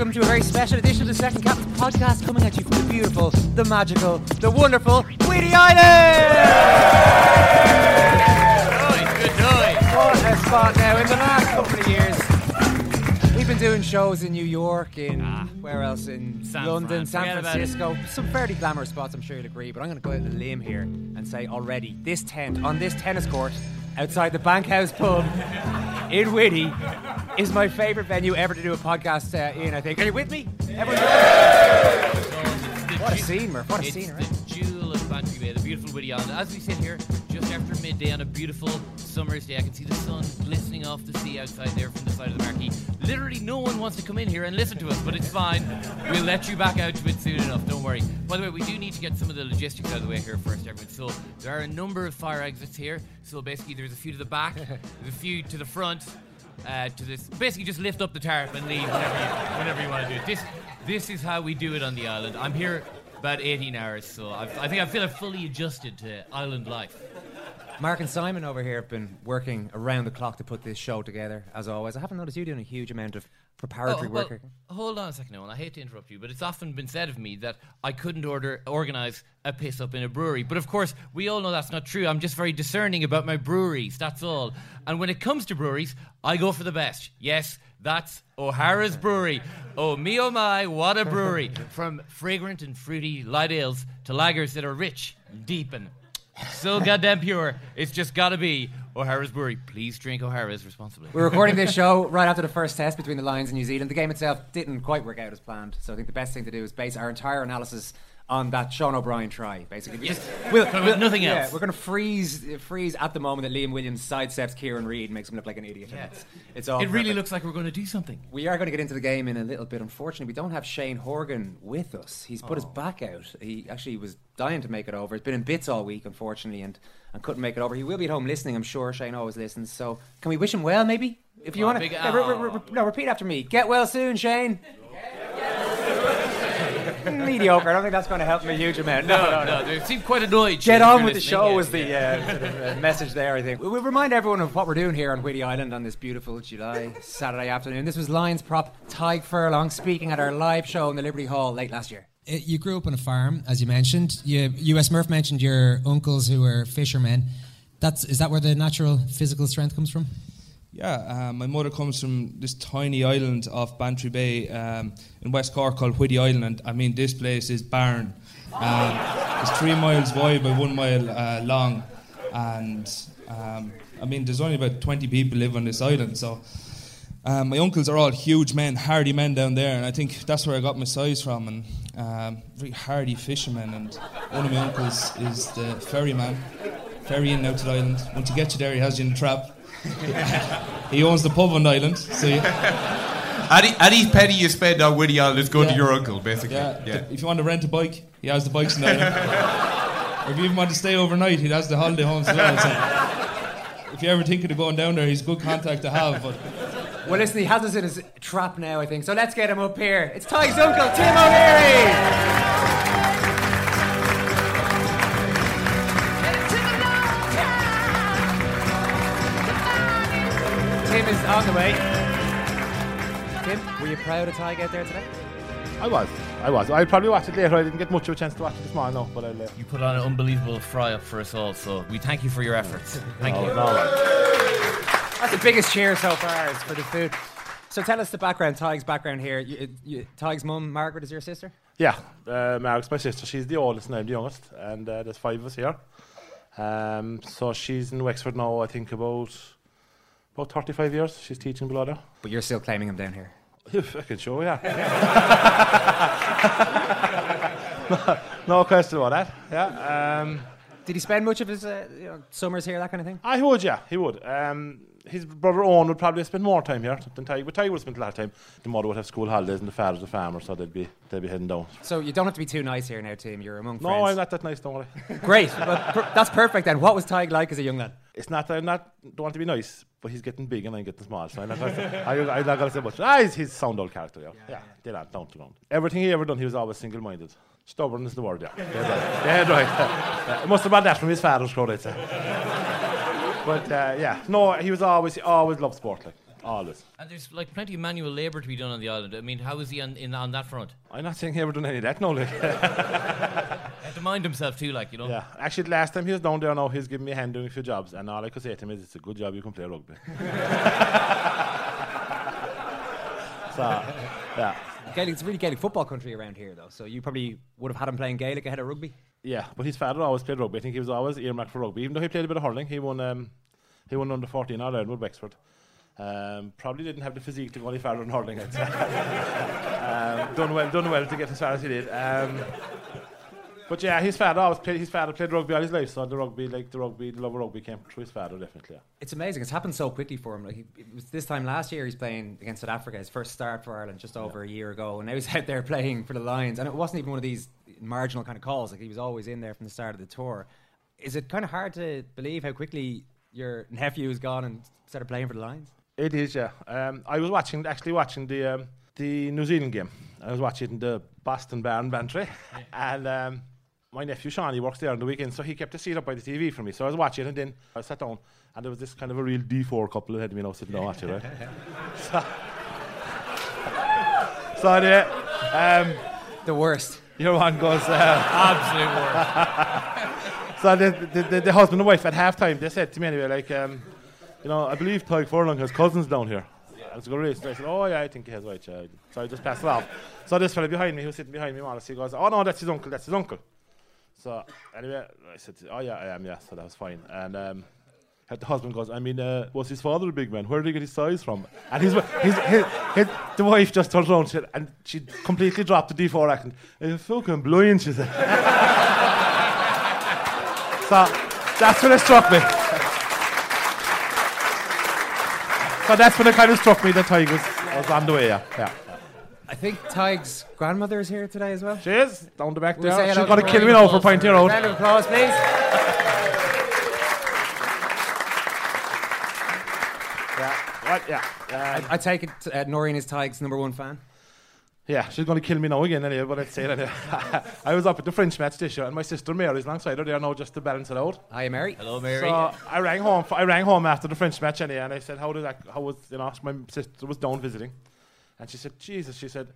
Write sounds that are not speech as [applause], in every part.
Welcome to a very special edition of the Second Captain's podcast coming at you from the beautiful, the magical, the wonderful Whiddy Island! Good night. What a spot now. In the last couple of years, we've been doing shows in New York, in ah. where else? In San London, Fran. San about it. Francisco. Some fairly glamorous spots, I'm sure you'll agree. But I'm going to go out on a limb here and say already, this tent on this tennis court outside the Bankhouse pub in Whiddy is my favourite venue ever to do a podcast uh, in. I think. Are you with me? Everyone? What a scene, Murph. What a it's scene, the right? jewel of Bantry Bay, the beautiful Whiddy Island. As we sit here, just after midday on a beautiful summer's day, I can see the sun glistening off the sea outside there from the side of the marquee. Literally, no one wants to come in here and listen to us, but it's fine. We'll let you back out to it soon enough. Don't worry. By the way, we do need to get some of the logistics out of the way here first, everyone. So there are a number of fire exits here. So basically, there's a few to the back, [laughs] there's a few to the front. Uh, to this, basically, just lift up the tarp and leave whenever you, whenever you want to do it. This, this is how we do it on the island. I'm here about 18 hours, so I've, I think I feel fully adjusted to island life. Mark and Simon over here have been working around the clock to put this show together, as always. I haven't noticed you doing a huge amount of preparatory Oh, well, work. hold on a second, Owen. I hate to interrupt you, but it's often been said of me that I couldn't order organize a piss up in a brewery. But of course, we all know that's not true. I'm just very discerning about my breweries. That's all. And when it comes to breweries, I go for the best. Yes, that's O'Hara's Brewery. [laughs] Oh me, oh my, what a brewery! From fragrant and fruity light ales to lagers that are rich, deep, and so goddamn pure. It's just gotta be O'Hara's Brewery. Please drink O'Hara's responsibly. We're recording this [laughs] show right after the first test between the Lions and New Zealand. The game itself didn't quite work out as planned, so I think the best thing to do is base our entire analysis on that Sean O'Brien try. Basically, just we'll, we'll- nothing yeah, else. we're going to freeze freeze at the moment that Liam Williams sidesteps Kieran Read, makes him look like an idiot. and It's, it's all. It really perfect. looks like we're going to do something. We are going to get into the game in a little bit. Unfortunately, we don't have Shane Horgan with us. He's put his Oh. back out. He actually was dying to make it over. He's been in bits all week, unfortunately, and, and couldn't make it over. He will be at home listening, I'm sure. Shane always listens. So can we wish him well, maybe? If you Oh, want to. no, repeat after me. Get well soon, Shane. [laughs] Mediocre. I don't think that's going to help me a huge amount. No, no, no. They seem quite annoyed. Get on with the show Yeah, was the uh, sort of, uh, message there, I think. We- We'll remind everyone of what we're doing here on Whiddy Island on this beautiful July Saturday afternoon. This was Lions prop Tadhg Furlong speaking at our live show in the Liberty Hall late last year. Uh, You grew up on a farm, as you mentioned. You, U.S. Murph mentioned your uncles who were fishermen. That's is that where the natural physical strength comes from? Yeah, uh, my mother comes from this tiny island off Bantry Bay um, in West Cork called Whiddy Island. I mean, this place is barren. Um, it's three miles wide by one mile uh, long. And um, I mean, there's only about 20 people live on this island. So Um, my uncles are all huge men, hardy men down there, and I think that's where I got my size from. And um, very hardy fishermen. And one of my uncles is the ferryman, ferrying out to the island. Once he gets you there, he has you in a trap. [laughs] he owns the pub on the island, so you, [laughs] Any, any penny you spend on Whiddy Island is going Yeah. to your uncle, basically. Yeah. Yeah. If you want to rent a bike, he has the bikes in there. or if you even want to stay overnight, he has the holiday homes as well. So if you're ever thinking of going down there, he's a good contact to have. But Well, listen, he has us in his trap now, I think. So let's get him up here. It's Tadhg's uncle, Tim O'Leary. Tim is on the way. Tim, were you proud of Tadhg out there today? I was. I was. I'll probably watch it later. I didn't get much of a chance to watch it this morning, no, but I'll. Uh, You put on an unbelievable fry up for us all, so we thank you for your efforts. Thank no, you. no. That's the biggest cheer so far is for the food. So tell us the background, Tadhg's background here. You, you, Tadhg's mum, Margaret, is your sister? Yeah, uh, Mark's my sister. She's the oldest and I'm the youngest, and uh, there's five of us here. Um, so she's in Wexford now, I think, about about 35 years. She's teaching there. But you're still claiming him down here. [laughs] I can show, yeah. [laughs] [laughs] no, no question about that. Yeah. Um, Did he spend much of his uh, you know, summers here, that kind of thing? He would, yeah, he would. Um, his brother Owen would probably spend more time here than Tiger, but Tiger would spend a lot of time. The mother would have school holidays, and the father's a farmer, so they'd be they'd be heading down. So you don't have to be too nice here now, Tim. You're among No, friends. I'm not that nice, don't worry. [laughs] Great. Well, per- that's perfect then. What was Tadhg like as a young lad? It's not that I'm not don't want to be nice, but he's getting big and I'm getting small, so I'm not gonna say, I, I'm not gonna say much. Ah, he's, he's sound old character, yeah, yeah, yeah not down to ground. Everything he ever done, he was always single-minded. Stubborn is the word, yeah. Dead right. Dead right. Yeah, [laughs] It must have been that from his father's crowd, I'd say. But uh, yeah, no, he was always he always loved sport, like always. And there's like plenty of manual labour to be done on the island. I mean, how is he on, in, on that front? I'm not saying he ever done any of that, no, like. [laughs] He had to mind himself too, like, you know? Yeah, actually, the last time he was down there now, he's giving me a hand doing a few jobs, and all I could say to him is, "It's a good job you can play rugby." [laughs] so, yeah, Gaelic, it's really Gaelic football country around here, though. So you probably would have had him playing Gaelic ahead of rugby. yeah, but his father always played rugby. I think he was always earmarked for rugby. Even though he played a bit of hurling, he won um, he won under 14 Ireland with Wexford. Um, probably didn't have the physique to go any further in hurling. [laughs] um, done well, done well to get as far as he did. Um, but yeah, his father always played. His father played rugby all his life, so the rugby, like the rugby, the love of rugby came through his father, definitely. Yeah. It's amazing. It's happened so quickly for him. Like he, it was this time last year, he's playing against South Africa. His first start for Ireland just over a year ago, and now he's [laughs] out there playing for the Lions. And it wasn't even one of these marginal kind of calls. Like he was always in there from the start of the tour. Is it kind of hard to believe how quickly your [laughs] nephew has gone and started playing for the Lions? It is, yeah. Um, I was watching, actually watching the um, the New Zealand game. I was watching the Boston Bar in Bantry, [laughs] and um, my nephew Sean, he works there on the weekend, so he kept a seat up by the TV for me. So I was watching, and then I sat down, and there was this kind of a real D4 couple ahead of me now sitting down watching, right? [laughs] so, so anyway, um, the worst. Your one goes, uh, Absolute worst. [laughs] so the, the, the, the husband and wife at half time, they said to me anyway, like, um, you know, I believe Tadhg Furlong has cousins down here. I was going to race. I said, oh yeah, I think he has white child. So I just passed it off. So this fella behind me, who was sitting behind me, Wallace, he goes, oh no, that's his uncle, that's his uncle. So anyway, I said, oh yeah, I am, yeah. So that was fine. And um, the husband goes, I mean, uh, was his father a big man? Where did he get his size from? And his, his, his, his, the wife just turned around and she completely dropped the D4 accent. It's fucking blind, she said. [laughs] so that's when it struck me. So that's when it kind of struck me that Tadhg was, was on the way, yeah. yeah. I think Tadhg's grandmother is here today as well. She is down the back We'll there. say She's going to to kill me now for pointing her out. Round of applause, please. Yeah, right, yeah. I, I take it uh, Noreen is Tadhg's number one fan. Yeah, she's going to kill me now again anyway, but I'd say that anyway. [laughs] I was up at the French match this year, and my sister Mary's alongside her there now just to balance it out. Hi, Mary. Hello, Mary. So I rang home. I rang home after the French match anyway, and I said, "How did that? How was you know?" My sister was down visiting, and she said, "Jesus," she said.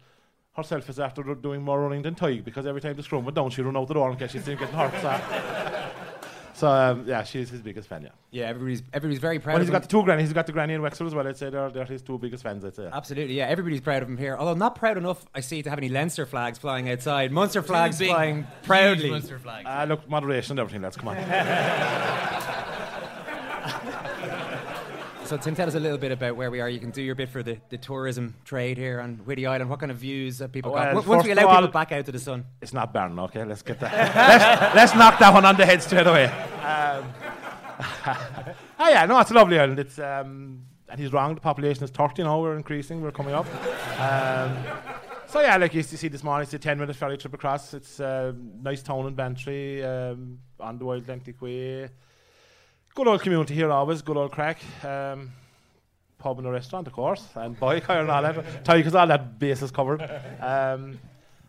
Herself is after doing more running than Tadhg because every time the scrum went down, she'd run out the door in case she's still getting hurt. So, [laughs] so um, yeah, she's his biggest fan. Yeah. Yeah, everybody's everybody's very proud. Well, of he's him. got the two granny. He's got the granny in Wexford as well. I'd say they're, they're his two biggest fans. I'd say. Absolutely, yeah. Everybody's proud of him here. Although not proud enough, I see, to have any Leinster flags flying outside. Munster flags big, flying proudly. Munster flags. Ah, look, moderation and everything. Let's come on. [laughs] So Tim, tell us a little bit about where we are. You can do your bit for the, the tourism trade here on Whiddy Island. What kind of views that people Well, got? Once- we allow all- people back out to the sun. It's not Barron, okay? Let's get that. let's, let's knock that one on the head straight away. Um, [laughs] oh yeah, no, it's a lovely island. It's um, and he's wrong. The population is 30 now. We're increasing. We're coming up. Um, so yeah, like you see this morning, it's a 10 minute ferry trip across. It's a nice town in Bantry, um, on the Wild Atlantic Way. Good old community here always. Good old crack. Um, pub and a restaurant, of course, and bike hire and all that. Tell you because all that base is covered. Um,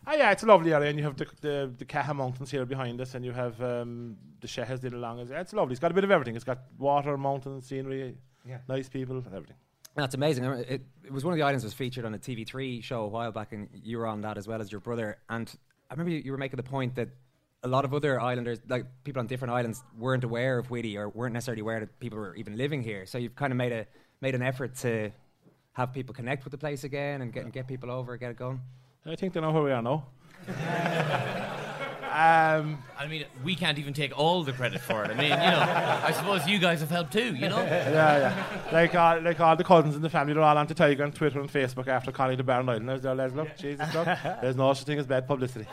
ah, yeah, it's a lovely area, and you have the the, the Caha Mountains here behind us, and you have um, the Shehas did along. us. It's lovely. It's got a bit of everything. It's got water, mountains, scenery, Yeah. nice people, everything. That's amazing. I remember It, it was one of the items that was featured on a TV3 show a while back, and you were on that as well as your brother. And I remember you, you were making the point that a lot of other islanders, like people on different islands, weren't aware of Whiddy or weren't necessarily aware that people were even living here. So you've kind of made a made an effort to have people connect with the place again and get and get people over, get it going. I think they know where we are now. [laughs] um, I mean, we can't even take all the credit for it. I mean, you know, I suppose you guys have helped too, you know? yeah, yeah. Like all, like all the cousins in the family, they're all onto Tiger on Twitter and Facebook after calling the Barron Island. There's their Les, look, Jesus, look. [laughs] There's no such thing as bad publicity.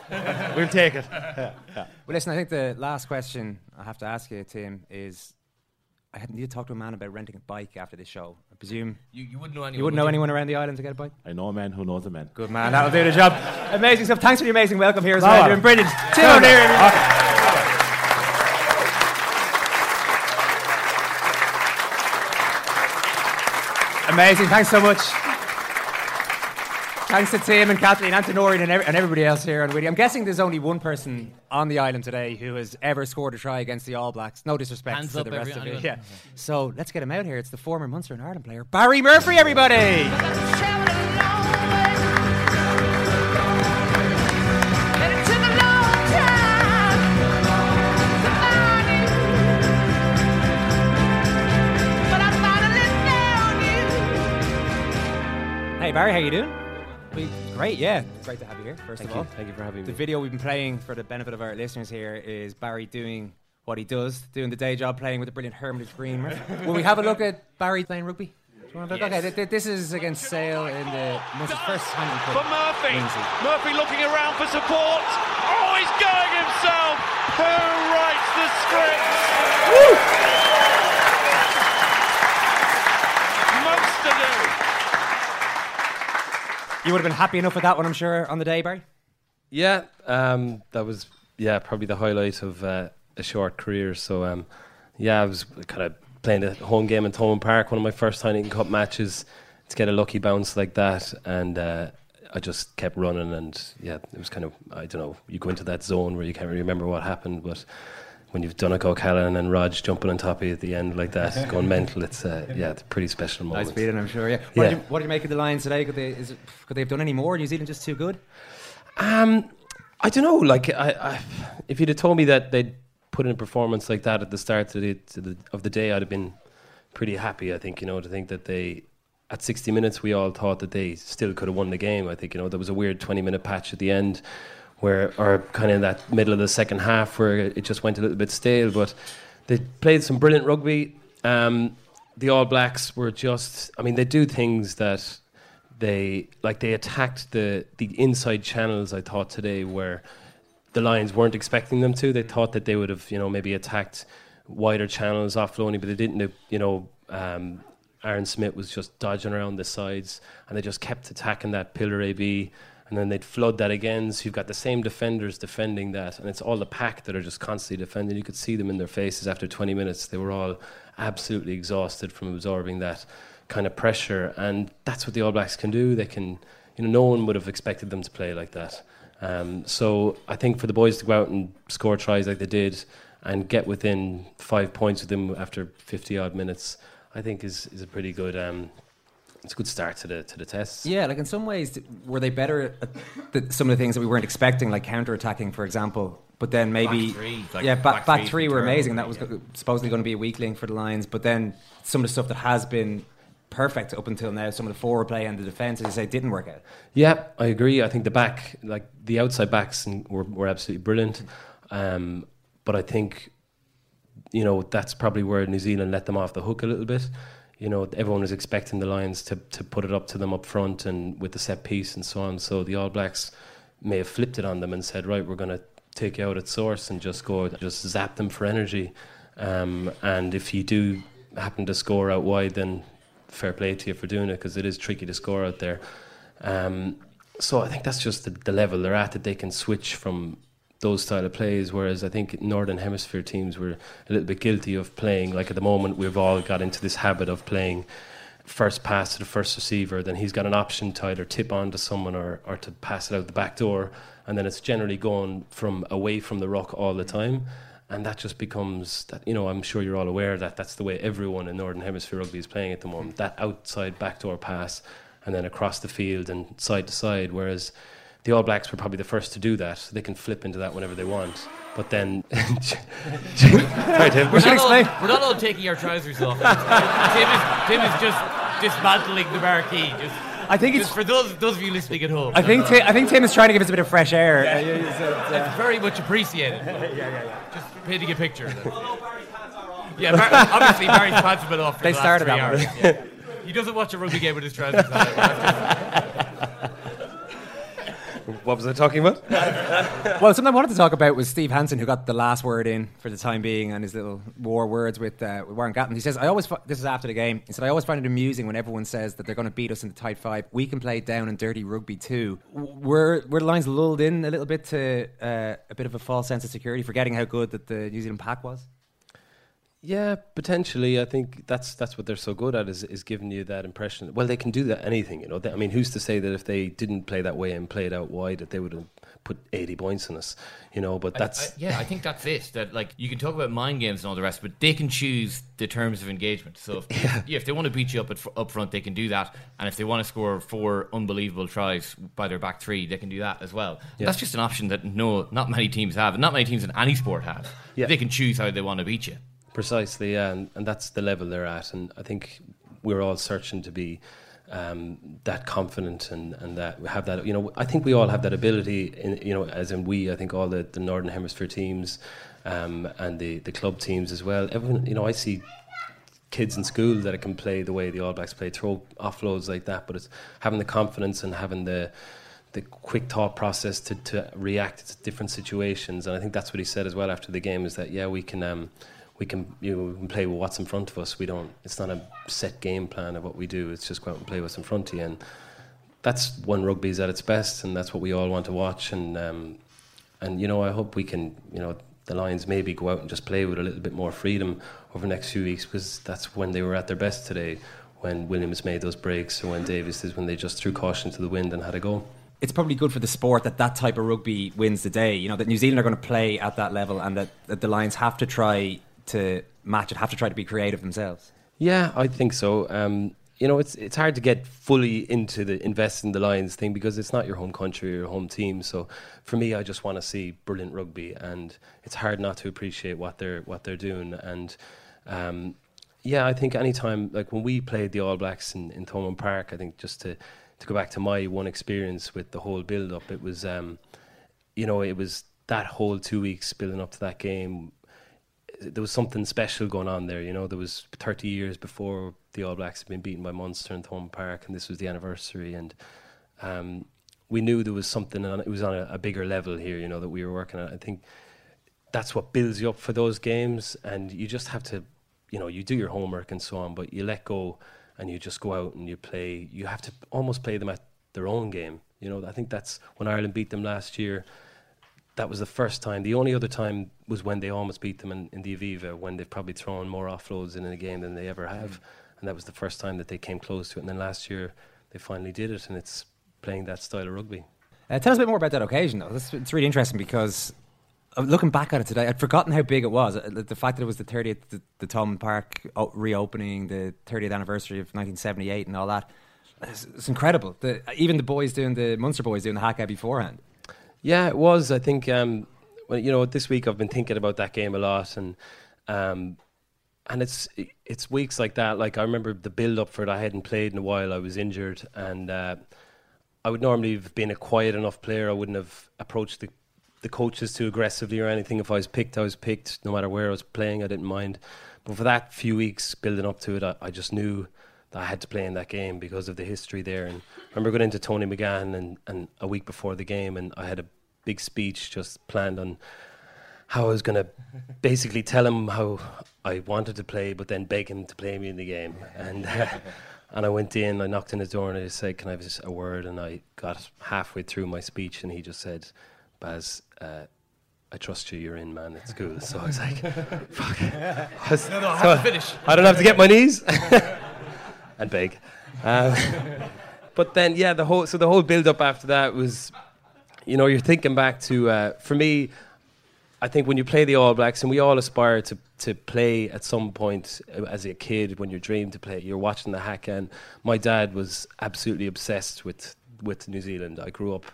we'll take it. Yeah, yeah. Well, listen, I think the last question I have to ask you, Tim, is I need to talk to a man about renting a bike after this show. I presume You, you wouldn't know anyone. you wouldn't would know anyone around the island to get a bike. I know a man who knows a man. Good man, that'll do the job. [laughs] Amazing stuff. Thanks for the amazing welcome here as well. You're brilliant. Tim No O'Leary. bother. everybody. Amazing. Thanks so much. Thanks to Tim and Kathleen and to Noreen and, ev- and everybody else here on Whiddy. I'm guessing there's only one person on the island today who has ever scored a try against the All Blacks. No disrespect Hands to the rest of you. Yeah. So let's get him out here. It's the former Munster and Ireland player, Barry Murphy, everybody. Hey Barry, how you doing? We- Great, yeah. Great to have you here, first Thank of you. all. Thank you for having The me. The video we've been playing for the benefit of our listeners here is Barry doing what he does, doing the day job, playing with the brilliant Hermitage Green. [laughs] Will we have a look at Barry playing rugby? Do you want to look? Okay, th- th- this is against Sale in the Munster's first Heineken Cup. For Murphy. Wednesday. Murphy looking around for support. Oh, he's going himself. Who writes the script? Munster do. You would have been happy enough with that one, I'm sure, on the day, Barry. Yeah, um, that was yeah probably the highlight of uh, a short career. So um, yeah, I was kind of playing a home game in Thomond Park, one of my first Heineken Cup matches, to get a lucky bounce like that, and uh, I just kept running, and yeah, it was kind of I don't know. You go into that zone where you can't really remember what happened, but. When you've Donncha O'Callaghan and Rog jumping on top of you at the end like that, [laughs] going mental, it's uh, yeah, it's a pretty special moment. Nice feeling, I'm sure. Yeah. What, Yeah. Did you, what did you make of the Lions today? Could they, is it, could they have done any more? New Zealand just too good? Um, I don't know. Like, I, I, if you'd have told me that they'd put in a performance like that at the start of the, to the of the day, I'd have been pretty happy. I think you know to think that they at 60 minutes we all thought that they still could have won the game. I think you know there was a weird 20 minute patch at the end where or kind of in that middle of the second half where it just went a little bit stale, but they played some brilliant rugby. Um, the All Blacks were just I mean they do things that they like they attacked the the inside channels I thought today where the Lions weren't expecting them to. They thought that they would have, you know, maybe attacked wider channels off Loney, but they didn't. You know, um, Aaron Smith was just dodging around the sides, and they just kept attacking that pillar AB, and then they'd flood that again. So you've got the same defenders defending that, and it's all the pack that are just constantly defending. You could see them in their faces after 20 minutes. They were all absolutely exhausted from absorbing that kind of pressure, and that's what the All Blacks can do. They can, you know, no one would have expected them to play like that. Um, so I think for the boys to go out and score tries like they did and get within five points with them after 50 odd minutes, I think is, is a pretty good. Um, it's a good start to the to the tests. Yeah, like in some ways, were they better at the, some of the things that we weren't expecting, like counter attacking, for example? But then maybe, Back three, like yeah, back, back back three three were Turner, amazing. That was yeah. supposedly going to be a weak link for the Lions. But then some of the stuff that has been perfect up until now, some of the forward play and the defense, as you say, didn't work out. Yeah, I agree. I think the back, like the outside backs, were were absolutely brilliant. Um, but I think, you know, that's probably where New Zealand let them off the hook a little bit. You know, everyone was expecting the Lions to, to put it up to them up front and with the set piece and so on. So the All Blacks may have flipped it on them and said, right, we're going to take you out at source and just go, just zap them for energy. Um, and if you do happen to score out wide, then fair play to you for doing it because it is tricky to score out there. Um, so I think that's just the, the level they're at that they can switch from those style of plays. Whereas I think Northern Hemisphere teams were a little bit guilty of playing. Like at the moment, we've all got into this habit of playing first pass to the first receiver. Then he's got an option to either tip on to someone or, or to pass it out the back door. And then it's generally going from away from the rock all the time. And that just becomes that, you know, I'm sure you're all aware that that's the way everyone in Northern Hemisphere rugby is playing at the moment. That outside backdoor pass and then across the field and side to side. Whereas the All Blacks were probably the first to do that. So they can flip into that whenever they want. But then, [laughs] sorry, Tim. We're not, all, we're not all taking our trousers off. Tim is, Tim is just dismantling the marquee. Just, I think just for those those of you listening at home. I think Tim, I think Tim is trying to give us a bit of fresh air. Yeah. Uh, it's, uh, very much appreciated. [laughs] yeah, yeah, yeah. Just painting a picture. of it. yeah, Bar- obviously Barry's pants have been off. For They the started last that three one. hours. Yeah. He doesn't watch a rugby game with his trousers on. [laughs] What was I talking about? [laughs] well, something I wanted to talk about was Steve Hansen, who got the last word in for the time being, and his little war words with, uh, with Warren Gatland. He says, "I always this is after the game. He said, I always find it amusing when everyone says that they're going to beat us in the tight five. We can play down and dirty rugby too. Were were the lines lulled in a little bit to uh, a bit of a false sense of security, forgetting how good that the New Zealand pack was? Yeah, potentially. I think that's that's what they're so good at is is giving you that impression. Well, they can do that anything, you know. They, I mean, who's to say that if they didn't play that way and played out wide, that they would have put eighty points on us, you know? But that's I, I, yeah, I think that's it. That like you can talk about mind games and all the rest, but they can choose the terms of engagement. So if, [laughs] yeah. if they want to beat you up at, up front, they can do that. And if they want to score four unbelievable tries by their back three, they can do that as well. Yeah. That's just an option that no, not many teams have, and not many teams in any sport have. Yeah. They can choose how they want to beat you. Precisely, yeah, and, and that's the level they're at. And I think we're all searching to be um, that confident and, and that we have that. You know, I think we all have that ability. In you know, as in we, I think all the, the Northern Hemisphere teams um, and the, the club teams as well. Everyone, you know, I see kids in school that can play the way the All Blacks play, throw offloads like that. But it's having the confidence and having the the quick thought process to, to react to different situations. And I think that's what he said as well after the game is that yeah, we can. Um, we can you know, we can play with what's in front of us. We don't. It's not a set game plan of what we do. It's just go out and play what's in front of you, and that's when rugby's at its best, and that's what we all want to watch. And um, and you know, I hope we can. You know, the Lions maybe go out and just play with a little bit more freedom over the next few weeks because that's when they were at their best today. When Williams made those breaks, and when Davis is when they just threw caution to the wind and had a go. It's probably good for the sport that that type of rugby wins the day. You know that New Zealand are going to play at that level, and that, that the Lions have to try to match it, have to try to be creative themselves. Yeah, I think so. Um, you know, it's it's hard to get fully into the invest in the Lions thing because it's not your home country or your home team. So for me, I just want to see brilliant rugby, and it's hard not to appreciate what they're what they're doing. And um, yeah, I think anytime like when we played the All Blacks in, in Thomond Park, I think just to to go back to my one experience with the whole build up, it was um, you know it was that whole two weeks building up to that game there was something special going on there. You know, there was 30 years before the All Blacks had been beaten by Munster in Thomond Park, and this was the anniversary. And um, we knew there was something on it was on a, a, bigger level here. You know that we were working on. I think that's what builds you up for those games, and you just have to, you know, you do your homework and so on, but you let go and you just go out and you play. You have to almost play them at their own game. You know, I think that's when Ireland beat them last year that was the first time. The only other time was when they almost beat them in, in the Aviva, when they've probably thrown more offloads in a game than they ever have. And that was the first time that they came close to it. And then last year, they finally did it, and it's playing that style of rugby. Uh, tell us a bit more about that occasion, though. This, it's really interesting because uh, looking back at it today, I'd forgotten how big it was. Uh, the, fact that it was the 30th, the, the Thomond Park o- reopening, the 30th anniversary of 1978, and all that. It's, it's incredible. The, even the boys doing the Munster boys doing the haka beforehand. Yeah, it was. I think, um, well, you know, this week I've been thinking about that game a lot, and um, and it's it's weeks like that. Like I remember the build up for it. I hadn't played in a while. I was injured, and uh, I would normally have been a quiet enough player. I wouldn't have approached the the coaches too aggressively or anything. If I was picked, I was picked. No matter where I was playing, I didn't mind. But for that few weeks building up to it, I, I just knew I had to play in that game because of the history there. And I remember going into Tony McGahan and, and a week before the game, and I had a big speech just planned on how I was going to basically tell him how I wanted to play, but then beg him to play me in the game. And uh, [laughs] and I went in, I knocked on his door, and I just said, "Can I have just a word?" And I got halfway through my speech, and he just said, "Baz." Uh, I trust you. You're in, man. It's cool. So I was like, [laughs] "Fuck." [laughs] I was- No, no, I so have to finish. I don't have to get my knees and big. Um, [laughs] but then, yeah, the whole so the whole build up after that was, you know, you're thinking back to uh, for me. I think when you play the All Blacks, and we all aspire to to play at some point uh, as a kid when you dream to play, you're watching the hack. And my dad was absolutely obsessed with with New Zealand. I grew up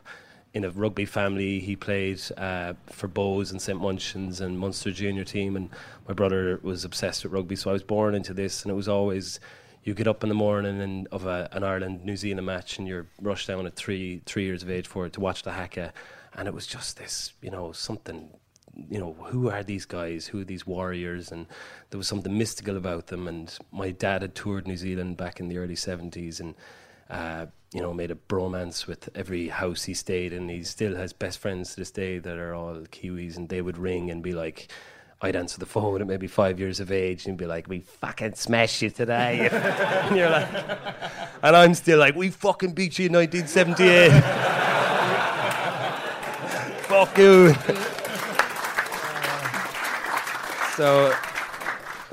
in a rugby family. He played uh, for Bowes and St Munchins and Munster junior team, and my brother was obsessed with rugby. So I was born into this, and it was always you get up in the morning and of a, an Ireland New Zealand match, and you're rushed down at three three years of age for it to watch the Haka, and it was just this, you know, something. You know, who are these guys? Who are these warriors? And there was something mystical about them. And my dad had toured New Zealand back in the early 70s, and uh, you know, made a bromance with every house he stayed in. He still has best friends to this day that are all Kiwis, and they would ring and be like, I'd answer the phone at maybe five years of age and be like, "We fucking smashed you today," [laughs] and you're like, and I'm still like, "We fucking beat you in 1978." [laughs] Fuck you. so,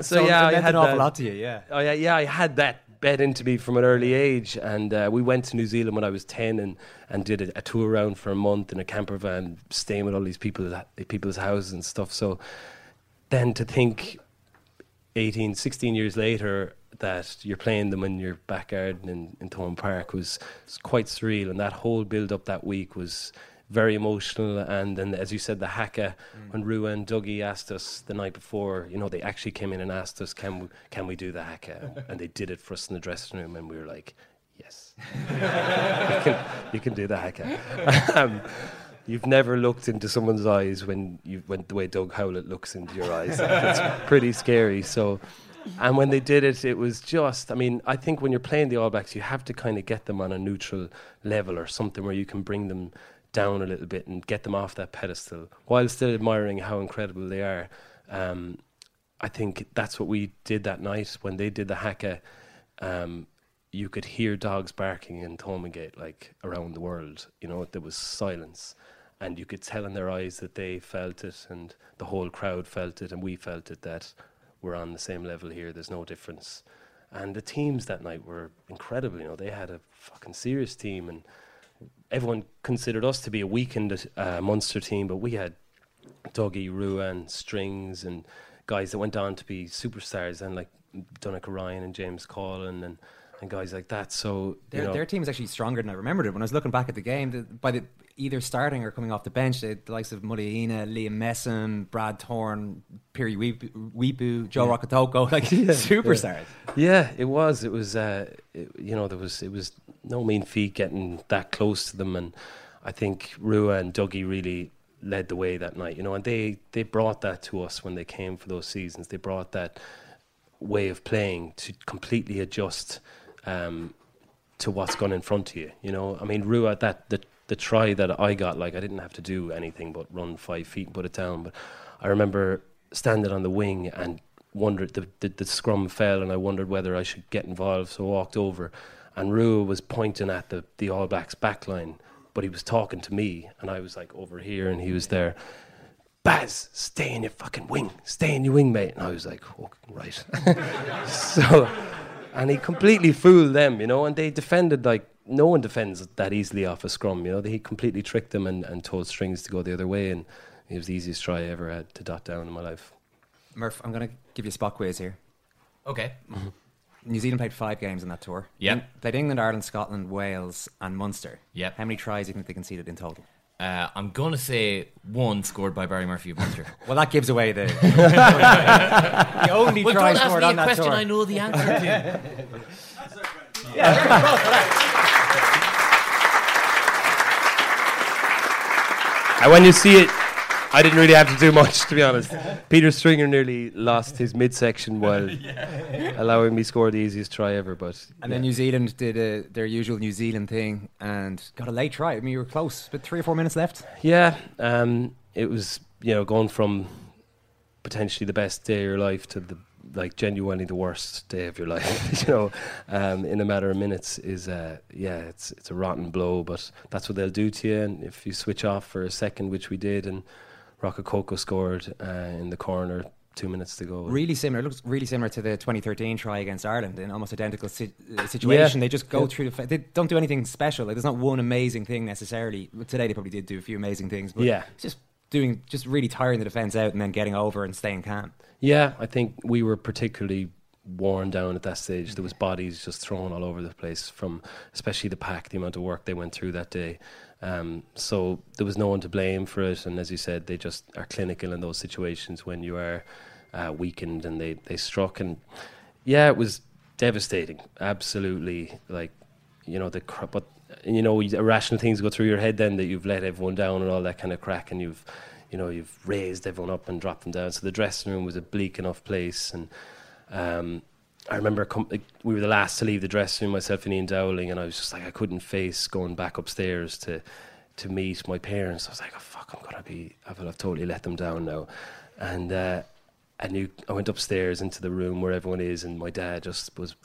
so, So yeah, I had an awful that. lot to you, yeah. Oh yeah, yeah. I had that bed into me from an early age, and uh, we went to New Zealand when I was ten, and, and did a, a tour around for a month in a camper van, staying with all these people, people's houses and stuff. So then to think 18, 16 years later that you're playing them in your back garden in, in Thomond Park was, was quite surreal. And that whole build up that week was very emotional. And then, as you said, the Haka, when Rua and Dougie asked us the night before, you know, they actually came in and asked us, can we, can we do the Haka? [laughs] and they did it for us in the dressing room. And we were like, yes. [laughs] you, can, you can do the Haka. [laughs] um, You've never looked into someone's eyes when you when the way Doug Howlett looks into your eyes. it's [laughs] pretty scary. So, and when they did it, it was just. I mean, I think when you're playing the All Blacks, you have to kind of get them on a neutral level or something where you can bring them down a little bit and get them off that pedestal while still admiring how incredible they are. Um, I think that's what we did that night when they did the Haka. Um, you could hear dogs barking in Thomondgate like around the world. You know, there was silence and you could tell in their eyes that they felt it and the whole crowd felt it and we felt it that we're on the same level here there's no difference and the teams that night were incredible you know they had a fucking serious team and everyone considered us to be a weakened uh, Munster team but we had Dougie, Ruan, Strings and guys that went on to be superstars and like Donnacha Ryan and James Collin and and guys like that so Their, know, their team is actually stronger than I remembered it. When I was looking back at the game, the, by the either starting or coming off the bench, the, the likes of Muliaina, Liam Messam, Brad Thorne, Piri Weepu, Joe Yeah. Like [laughs] Yeah, superstars. Yeah. yeah, it was. It was. Uh, it, you know, there was. It was no mean feat getting that close to them, and I think Rua and Dougie really led the way that night. You know, and they they brought that to us when they came for those seasons. They brought that way of playing to completely adjust um, to what's gone in front of you. You know, I mean, Rua that the the try that I got, like I didn't have to do anything but run five feet and put it down. But I remember standing on the wing and wondered the, the the scrum fell, and I wondered whether I should get involved. So I walked over, and Rua was pointing at the the All Blacks back line, but he was talking to me, and I was like over here, and he was there. Baz, stay in your fucking wing. Stay in your wing, mate. And I was like, oh, right. [laughs] so, and he completely fooled them, you know, and they defended like no one defends that easily off a scrum, you know. He completely tricked them and, and told strings to go the other way, and it was the easiest try I ever had to dot down in my life. Murph, I'm going to give you a spot quiz here. Okay. New Zealand played five games on that tour. Yep. Eng- Played England, Ireland, Scotland, Wales, and Munster. Yep. How many tries do you think they conceded in total? Uh, I'm going to say one scored by Barry Murphy of Munster. [laughs] Well, that gives away the. [laughs] [laughs] the only well, try don't ask scored me on a that question tour. I know the answer to. Yeah, very close for that. And when you see it, I didn't really have to do much, to be honest. Peter Stringer nearly lost his midsection while [laughs] allowing me score the easiest try ever. But And then New Zealand did uh, their usual New Zealand thing and got a late try. I mean, you were close, but three or four minutes left. Yeah, um, it was you know going from potentially the best day of your life to the like genuinely the worst day of your [laughs] life. you know, um, in a matter of minutes is uh, yeah, it's it's a rotten blow, but that's what they'll do to you. And if you switch off for a second, which we did, and Rokocoko scored uh, in the corner. Two minutes to go. Really similar. It looks really similar to the 2013 try against Ireland in almost identical si- uh, situation. Yeah. They just go Yeah. through the. Fa- they don't do anything special. Like there's not one amazing thing necessarily. Today they probably did do a few amazing things. But Yeah. it's just doing, just really tiring the defense out and then getting over and staying calm. Yeah, I think we were particularly worn down at that stage. There was bodies just thrown all over the place from, especially the pack, the amount of work they went through that day. Um, so there was no one to blame for it, and as you said, they just are clinical in those situations when you are uh, weakened, and they they struck, and yeah, it was devastating. Absolutely, like you know the but you know irrational things go through your head then that you've let everyone down and all that kind of crack, and you've you know you've raised everyone up and dropped them down. So the dressing room was a bleak enough place, and um, I remember com- we were the last to leave the dressing room, myself and Ian Dowling, and I was just like I couldn't face going back upstairs to to meet my parents. I was like, oh fuck, I'm gonna be, I've, I've totally let them down now, and. Uh, I knew I went upstairs into the room where everyone is, and my dad just was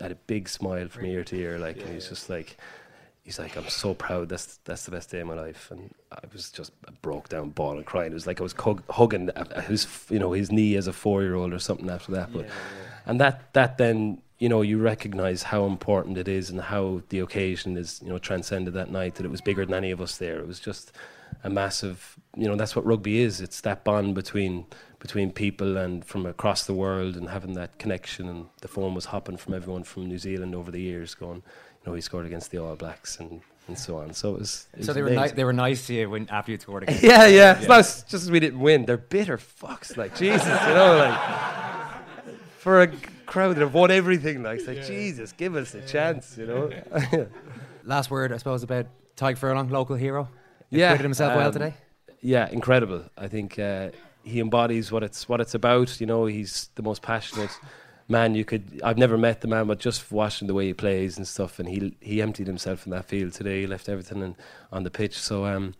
had a big smile from ear to ear, like, and he's just like, he's like, I'm so proud. That's that's the best day of my life, and I was just broke down, bawling, crying. It was like I was hug, hugging his, you know, his knee as a four year old or something after that. But and that that then you know you recognize how important it is and how the occasion is you know transcended that night that it was bigger than any of us there. It was just a massive you know that's what rugby is. It's that bond between between people and from across the world and having that connection and the phone was hopping from everyone from New Zealand over the years going you know he scored against the All Blacks and and so on. So it was. It so was they were ni- they were nice to you when after you scored again. [laughs] Yeah, yeah. It's not just as we didn't win. They're bitter fucks. Like Jesus, you know, like for a crowd that have won everything. Like, it's like Jesus, give us a chance. You know. [laughs] Last word, I suppose, about Tyke Furlong, local hero. yeah, acquitted himself well um, today. Yeah, incredible. I think uh, he embodies what it's what it's about. You know, he's the most passionate man you could. I've never met the man, but just watching the way he plays and stuff, and he he emptied himself in that field today. He left everything in, on the pitch. So. um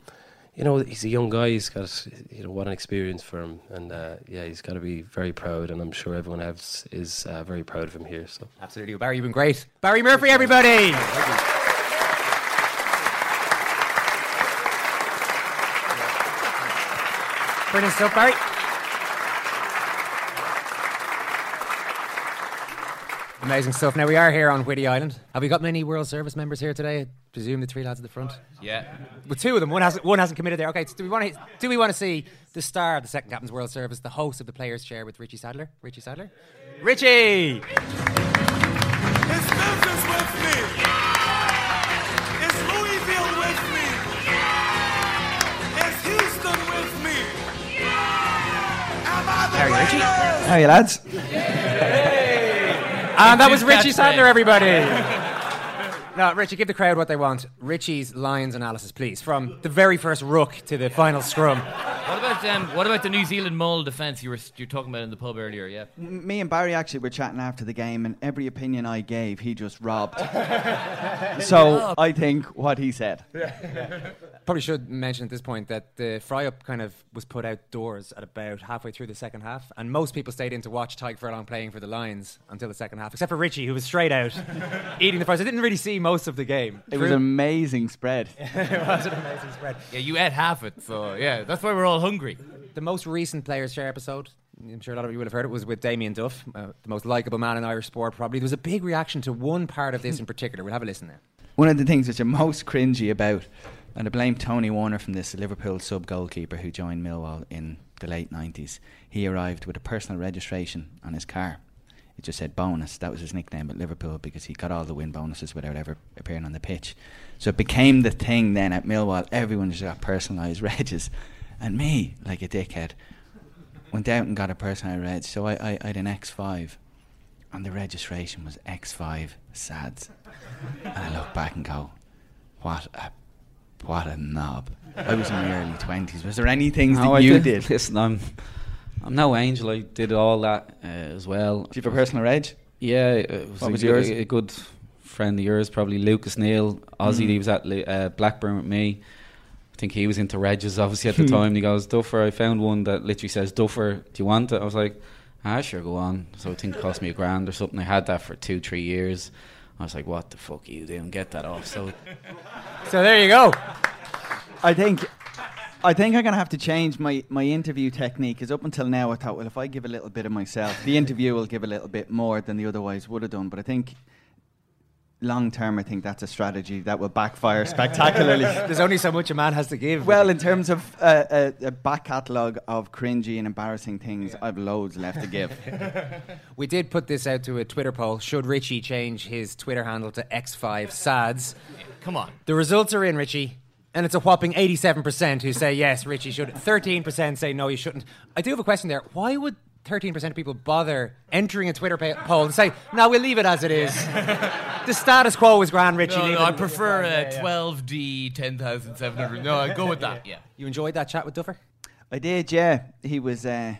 you know, he's a young guy. He's got, you know, what an experience for him, and uh, yeah, he's got to be very proud. And I'm sure everyone else is uh, very proud of him here. So Absolutely. Barry, you've been great. Barry Murphy, everybody. Brilliant stuff, Barry. Amazing stuff. Now we are here on Whiddy Island. Have we got many World Service members here today? I presume the three lads at the front. Yeah. Well, two of them. One hasn't. One hasn't committed there. Okay. So do we want to? Do we want to see the star of the second captain's World Service, the host of the Players' Chair with Richie Sadlier? Richie Sadlier. Richie. It's Memphis with me. Am I the How are you, Richie? greatest? How are you, lads? And that was Richie Sandler, everybody. [laughs] No, Richie, give the crowd what they want. Richie's Lions analysis, please, from the very first ruck to the final scrum. What about um, what about the New Zealand Mull defence you were you were talking about in the pub earlier? Yeah. M- Me and Barry actually were chatting after the game, and every opinion I gave, he just robbed. [laughs] so I think what he said. [laughs] Probably should mention at this point that the fry up kind of was put outdoors at about halfway through the second half, and most people stayed in to watch Tyke Furlong playing for the Lions until the second half, except for Richie, who was straight out [laughs] eating the fries. I didn't really see most of the game. It was an amazing spread. [laughs] it was an amazing spread. Yeah, you ate half it, so yeah, that's why we're all hungry. The most recent Players' Chair episode, I'm sure a lot of you will have heard it, was with Damien Duff, uh, the most likable man in Irish sport, probably. There was a big reaction to one part of this in particular. We'll have a listen there. One of the things which I'm most cringy about, and I blame Tony Warner from this, Liverpool sub goalkeeper who joined Millwall in the late 90s. He arrived with a personal registration on his car. It just said bonus. That was his nickname at Liverpool because he got all the win bonuses without ever appearing on the pitch. So it became the thing then at Millwall. Everyone just got personalised [laughs] regs. And me, like a dickhead, went out and got a personalised reg. So I, I, I had an X5 and the registration was X5 SADS. and I look back and go, what a What a knob. I was in my early 20s. Was there any things No, that I you did. did? Listen, I'm, I'm no angel. I did all that uh, as well. Do you have a personal reg? Yeah, it was, What a, was yours? A, good friend of yours, probably Lucas Neill, Aussie. Mm. He was at uh, Blackburn with me. I think he was into Regis obviously at the [laughs] time. And he goes, Duffer, I found one that literally says, Duffer, do you want it? I was like, ah, sure, go on. So I think it cost me a grand or something. I had that for two, three years. I was like, what the fuck are you doing? Get that off. So [laughs] So there you go. I think I think I'm gonna have to change my, my interview technique. Because up until now, I thought, well, if I give a little bit of myself, the interview will give a little bit more than the otherwise would have done. But I think long term, I think that's a strategy that will backfire [laughs] spectacularly. [laughs] There's only so much a man has to give. Well, in terms of uh, a, a back catalogue of cringy and embarrassing things, I've loads left to give. [laughs] we did put this out to a Twitter poll. Should Richie change his Twitter handle to X5 Sads? Come on. The results are in, Richie. And it's a whopping 87% who say yes, Richie should. 13% say no, you shouldn't. I do have a question there. Why would 13% of people bother entering a Twitter pa- poll and say, no, we'll leave it as it is? the status quo is grand, Richie. No, no. I prefer uh, Yeah, yeah. 12D 10,700. No, I go with that. Yeah. You enjoyed that chat with Duffer? I did, yeah. He was, uh,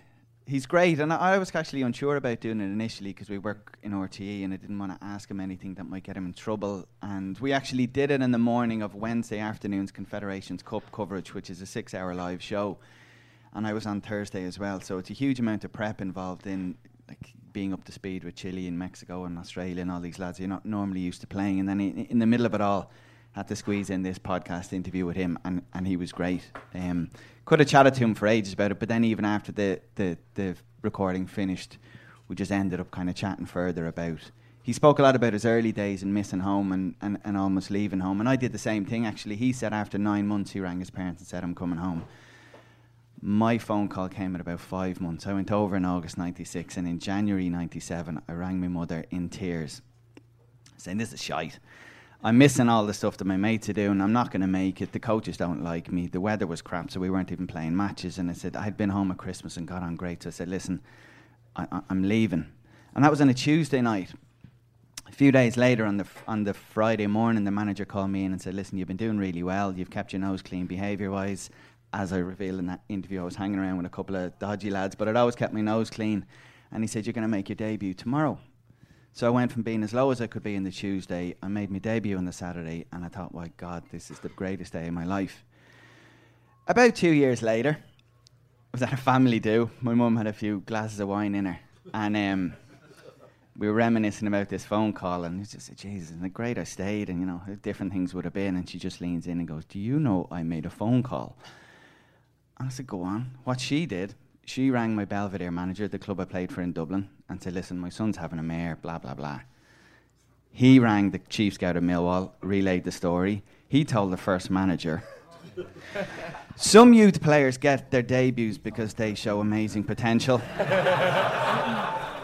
he's great, and I, I was actually unsure about doing it initially because we work in RTE, and I didn't want to ask him anything that might get him in trouble. And we actually did it in the morning of Wednesday afternoon's Confederations Cup coverage, which is a six-hour live show, and I was on Thursday as well. So it's a huge amount of prep involved in like being up to speed with Chile and Mexico and Australia and all these lads you're not normally used to playing, and then in, in the middle of it all had to squeeze in this podcast interview with him, and, and he was great. Um, could have chatted to him for ages about it, but then even after the, the, the recording finished, we just ended up kind of chatting further about. He spoke a lot about his early days and missing home and, and, and almost leaving home. And I did the same thing actually. He said after nine months, he rang his parents and said, I'm coming home. My phone call came at about five months. I went over in August 96, and in January 97, I rang my mother in tears, saying, This is shite. I'm missing all the stuff that my mates are doing. I'm not going to make it. The coaches don't like me. The weather was crap, so we weren't even playing matches. And I said, I'd been home at Christmas and got on great. So I said, Listen, I, I'm leaving. And that was on a Tuesday night. A few days later, on the on the Friday morning, the manager called me in and said, "Listen, you've been doing really well. You've kept your nose clean behaviour-wise." As I revealed in that interview, I was hanging around with a couple of dodgy lads, but I'd always kept my nose clean. And he said, "You're going to make your debut tomorrow." So I went from being as low as I could be on the Tuesday. I made my debut on the Saturday, and I thought, "My God, this is the greatest day of my life." About two years later, [laughs] I was at a family do. My mum had a few glasses of wine in her, and um, we were reminiscing about this phone call, and it's just said, Jesus, isn't it great I stayed, and you know, different things would have been. And she just leans in and goes, Do you know I made a phone call? And I said, Go on. What she did, she rang my Belvedere manager, the club I played for in Dublin, and said, Listen, my son's having a mare, blah, blah, blah. He rang the chief scout of Millwall, relayed the story. He told the first manager. [laughs] Some youth players get their debuts because they show amazing potential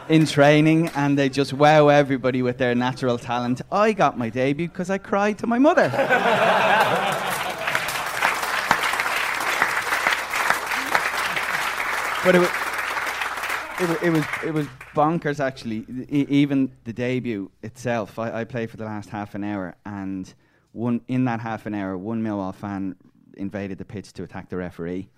in training and they just wow everybody with their natural talent. I got my debut because I cried to my mother. [laughs] but it was, it, wa- it was it was bonkers actually. E- even the debut itself, I, I played for the last half an hour, and one in that half an hour, one Millwall fan invaded the pitch to attack the referee.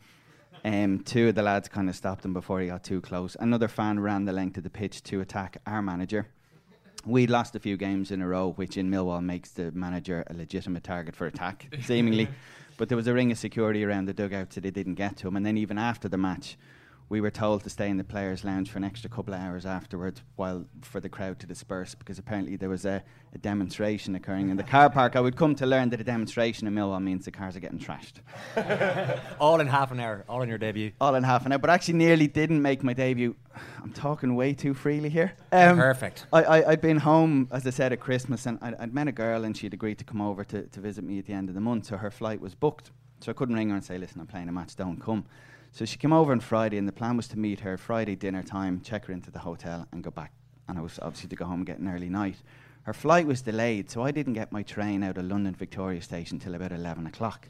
Um, two of the lads kind of stopped him before he got too close. Another fan ran the length of the pitch to attack our manager. We'd lost a few games in a row, which in Millwall makes the manager a legitimate target for attack, [laughs] seemingly. But there was a ring of security around the dugout, so they didn't get to him. And then even after the match, we were told to stay in the players' lounge for an extra couple of hours afterwards, while for the crowd to disperse, because apparently there was a, a demonstration occurring in the car park. I would come to learn that a demonstration in Millwall means the cars are getting trashed. [laughs] all in half an hour, all in your debut. All in half an hour, but actually nearly didn't make my debut. I'm talking way too freely here. Um, Perfect. I, I, I'd been home, as I said, at Christmas, and I'd, I'd met a girl, and she'd agreed to come over to, to visit me at the end of the month, so her flight was booked. So I couldn't ring her and say, listen, I'm playing a match, don't come. So she came over on Friday, and the plan was to meet her Friday dinner time, check her into the hotel, and go back. And I was obviously to go home and get an early night. Her flight was delayed, so I didn't get my train out of London Victoria Station till about 11 o'clock.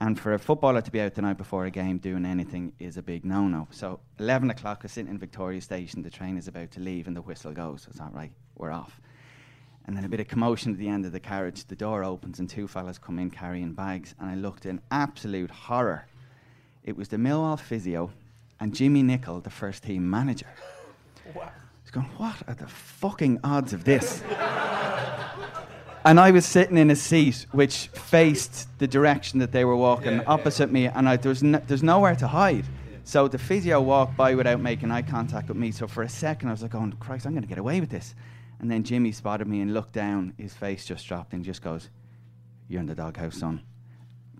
And for a footballer to be out the night before a game doing anything is a big no no. So 11 o'clock, I was sitting in Victoria Station, the train is about to leave, and the whistle goes. I thought, right, we're off. And then a bit of commotion at the end of the carriage. The door opens and two fellas come in carrying bags. And I looked in absolute horror. It was the Millwall physio and Jimmy Nicholl, the first team manager. Wow. He's going, what are the fucking odds of this? [laughs] and I was sitting in a seat which faced the direction that they were walking Yeah, opposite me, and I, there's, no, there's nowhere to hide. So the physio walked by without making eye contact with me. So for a second, I was like, going, Christ, I'm going to get away with this. And then Jimmy spotted me and looked down. His face just dropped and just goes, You're in the doghouse, son.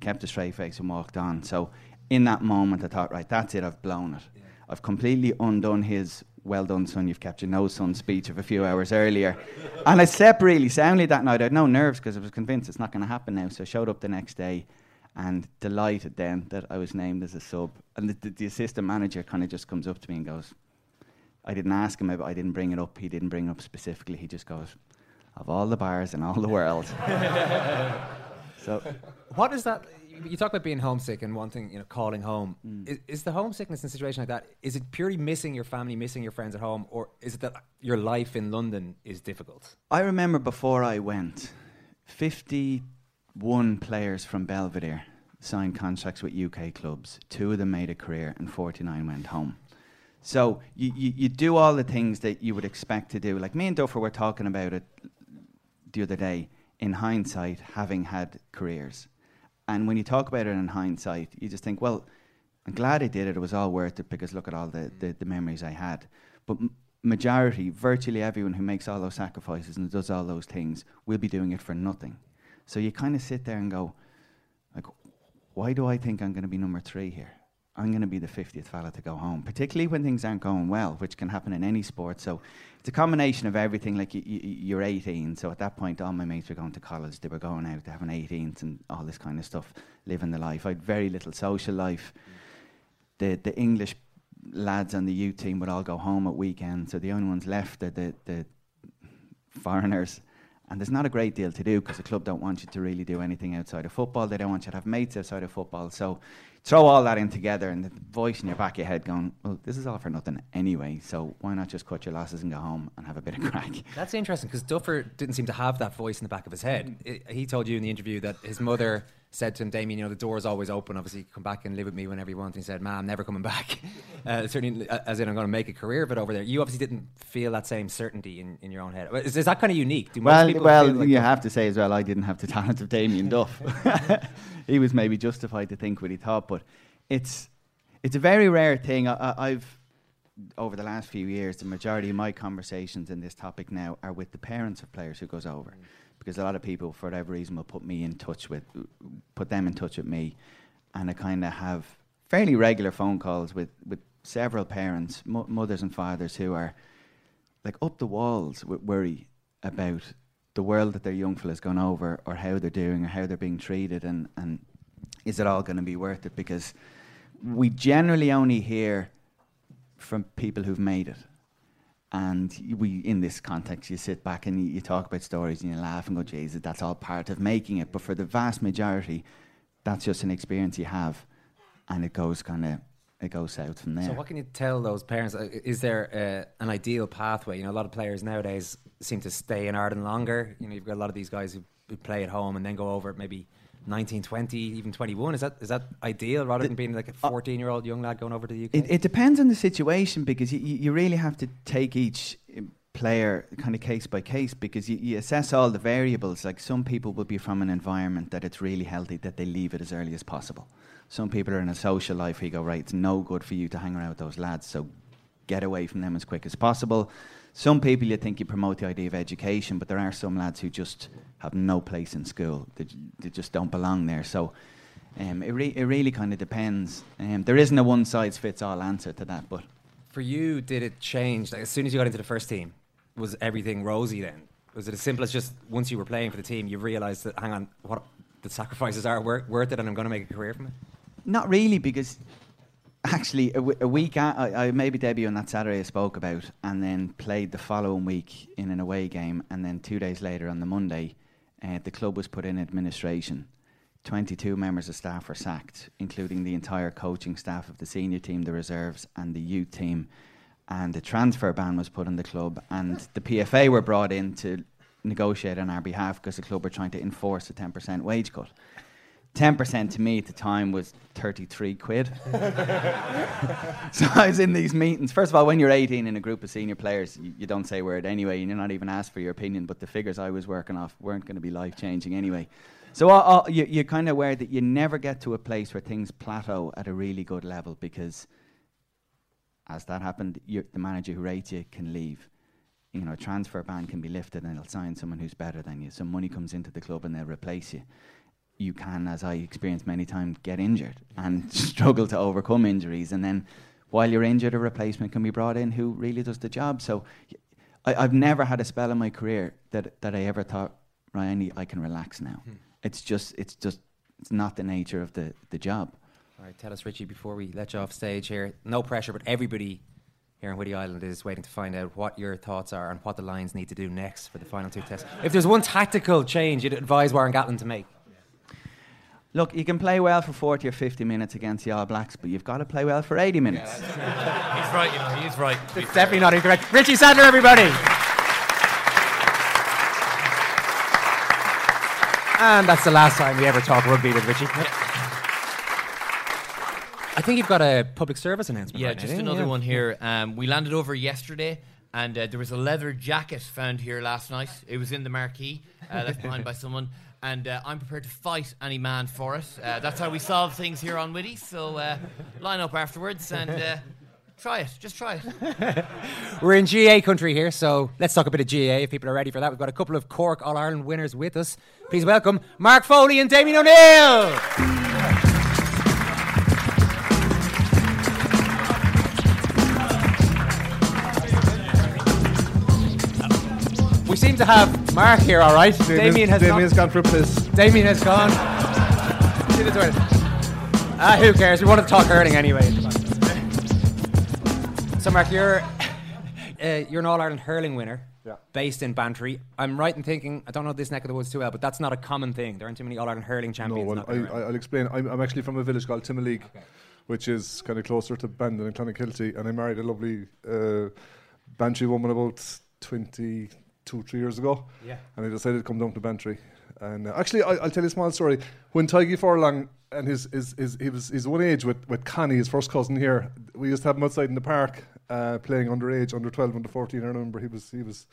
Kept a straight face and walked on. So in that moment, I thought, right, that's it. I've blown it. I've completely undone his well done, son. You've kept your nose, son speech of a few hours earlier. and I slept really soundly that night. I had no nerves because I was convinced it's not going to happen now. So I showed up the next day and delighted then that I was named as a sub. And the, the, the assistant manager kind of just comes up to me and goes, I didn't ask him, but I didn't bring it up. He didn't bring it up specifically. He just goes, of all the bars in all the world. [laughs] so What is that? You talk about being homesick and wanting, you know, calling home. Mm. Is, is the homesickness in a situation like that? Is it purely missing your family, missing your friends at home, or is it that your life in London is difficult? I remember before I went, 51 players from Belvedere signed contracts with UK clubs. Two of them made a career, and 49 went home. So you, you, you do all the things that you would expect to do. Like me and Duffer were talking about it the other day, in hindsight, having had careers. And when you talk about it in hindsight, you just think, well, I'm glad I did it. It was all worth it because look at all the, mm. the, the memories I had. But m- majority, virtually everyone who makes all those sacrifices and does all those things will be doing it for nothing. So you kind of sit there and go, like, why do I think I'm going to be number three here? I'm going to be the 50th fella to go home, particularly when things aren't going well, which can happen in any sport. So it's a combination of everything. Like you, you, you're 18, so at that point, all my mates were going to college. They were going out, they having 18s and all this kind of stuff, living the life. I had very little social life. The the English lads on the youth team would all go home at weekends, so the only ones left are the the foreigners. And there's not a great deal to do because the club don't want you to really do anything outside of football. They don't want you to have mates outside of football. So throw all that in together and the voice in your back of your head going, well, this is all for nothing anyway. So why not just cut your losses and go home and have a bit of crack? [laughs] That's interesting because Duffer didn't seem to have that voice in the back of his head. I- he told you in the interview that his mother said to him, Damien, you know, the door is always open. Obviously, come back and live with me whenever you want. And he said, Ma, I'm never coming [laughs] back. Uh, certainly, uh, as in, I'm going to make a career of it over there. You obviously didn't feel that same certainty in, in your own head. Is, is that kind of unique? Do Well, well, like you Duff- have to say as well, I didn't have the [laughs] talent of Damien Duff. [laughs] he was maybe justified to think what he thought, but it's it's a very rare thing. I, I, I've over the last few years, the majority of my conversations in this topic now are with the parents of players who goes over, because a lot of people, for whatever reason, will put me in touch with, put them in touch with me, and I kind of have fairly regular phone calls with with several parents, mo- mothers and fathers who are like up the walls with worry about the world that their young fella's gone over or how they're doing or how they're being treated and, and is it all going to be worth it? Because we generally only hear from people who've made it and we in this context you sit back and you, you talk about stories and you laugh and go jesus that's all part of making it but for the vast majority that's just an experience you have and it goes kind of it goes south from there So, what can you tell those parents? Uh, Is there uh, an ideal pathway? You know, a lot of players nowadays seem to stay in Ireland longer. You know, you've got a lot of these guys who, who play at home and then go over maybe 19, 20, even 21. Is that is that ideal rather than being like a 14 year old young lad going over to the UK? It, it depends on the situation because you, you really have to take each uh, player kind of case by case because you, you assess all the variables. Like some people will be from an environment that it's really healthy that they leave it as early as possible. Some people are in a social life where you go, right, it's no good for you to hang around with those lads, so get away from them as quick as possible. Some people you think you promote the idea of education, but there are some lads who just have no place in school. They, they just don't belong there. So um, it, re- it really kind of depends. Um, there isn't a one size fits all answer to that, but For you, did it change? Like, as soon as you got into the first team, was everything rosy then? Was it as simple as just once you were playing for the team, you realised that, hang on, what the sacrifices are worth, worth it and I'm going to make a career from it? Not really, because actually a, w- a week I, debut on that Saturday I spoke about, and then played the following week in an away game, and then two days later on the Monday, uh, the club was put in administration. Twenty-two members of staff were sacked, including the entire coaching staff of the senior team, the reserves, and the youth team. And the transfer ban was put on the club, and the PFA were brought in to negotiate on our behalf because the club were trying to enforce a 10% wage cut. 10% to me at the time was 33 quid. [laughs] so I was in these meetings. First of all, when you're 18 in a group of senior players, you, you don't say a word anyway, and you're not even asked for your opinion. But the figures I was working off weren't going to be life changing anyway. So uh, uh, you, you're kind of aware that you never get to a place where things plateau at a really good level because, as that happened, the manager who rates you can leave. You know, a transfer ban can be lifted and they'll sign someone who's better than you. Some money comes into the club and they'll replace you you can, as I experienced many times, get injured and [laughs] struggle to overcome injuries. And then while you're injured, a replacement can be brought in who really does the job. So I, have never had a spell in my career that, that I ever thought, Ryan, I can relax now. Hmm. It's just, it's just, it's not the nature of the, the job. All right, tell us, Richie, before we let you off stage here. No pressure, but everybody here in Whiddy Island is waiting to find out what your thoughts are and what the Lions need to do next for the final two tests. If there's one tactical change you'd advise Warren Gatland to make. Look, you can play well for 40 or 50 minutes against the All Blacks, but you've got to play well for 80 minutes. Yeah, he's right, you know, he's right. It's definitely not incorrect. Richie Sadlier, everybody. And that's the last time we ever talk rugby with Richie. I think you've got a public service announcement. Yeah, right just now, another yeah. one here. Um, we landed over yesterday, and uh, there was a leather jacket found here last night. It was in the marquee, uh, left behind by someone and uh, I'm prepared to fight any man for it. Uh, that's how we solve things here on Whiddy. So uh, line up afterwards and uh, try it. Just try it. [laughs] We're in GA country here, so let's talk a bit of GA if people are ready for that. We've got a couple of Cork All Ireland winners with us. Please welcome Mark Foley and Damien O'Neill. We seem to have Mark here, all right. Damien, Damien has Damien's gone. gone for a piss. Damien has gone. to the toilet. Ah, who cares? We want to talk hurling anyway. So, Mark, you're uh, you're an All Ireland hurling winner, Yeah. based in Bantry. I'm right in thinking I don't know this neck of the woods too well, but that's not a common thing. There aren't too many All Ireland hurling champions. No, well, I, around. I, I'll explain. I'm, I'm actually from a village called Timoleague, which is kind of closer to Bandon and Clonakilty, and I married a lovely uh, Bantry woman about 22, three years ago. Yeah. And I decided to come down to Bantry. And uh, actually, I, I'll tell you a small story. When Tadhg Furlong and his, his, his, he was his one age with, with Connie, his first cousin here, we used to have him outside in the park uh, playing underage, under 12, under 14. I remember he was he was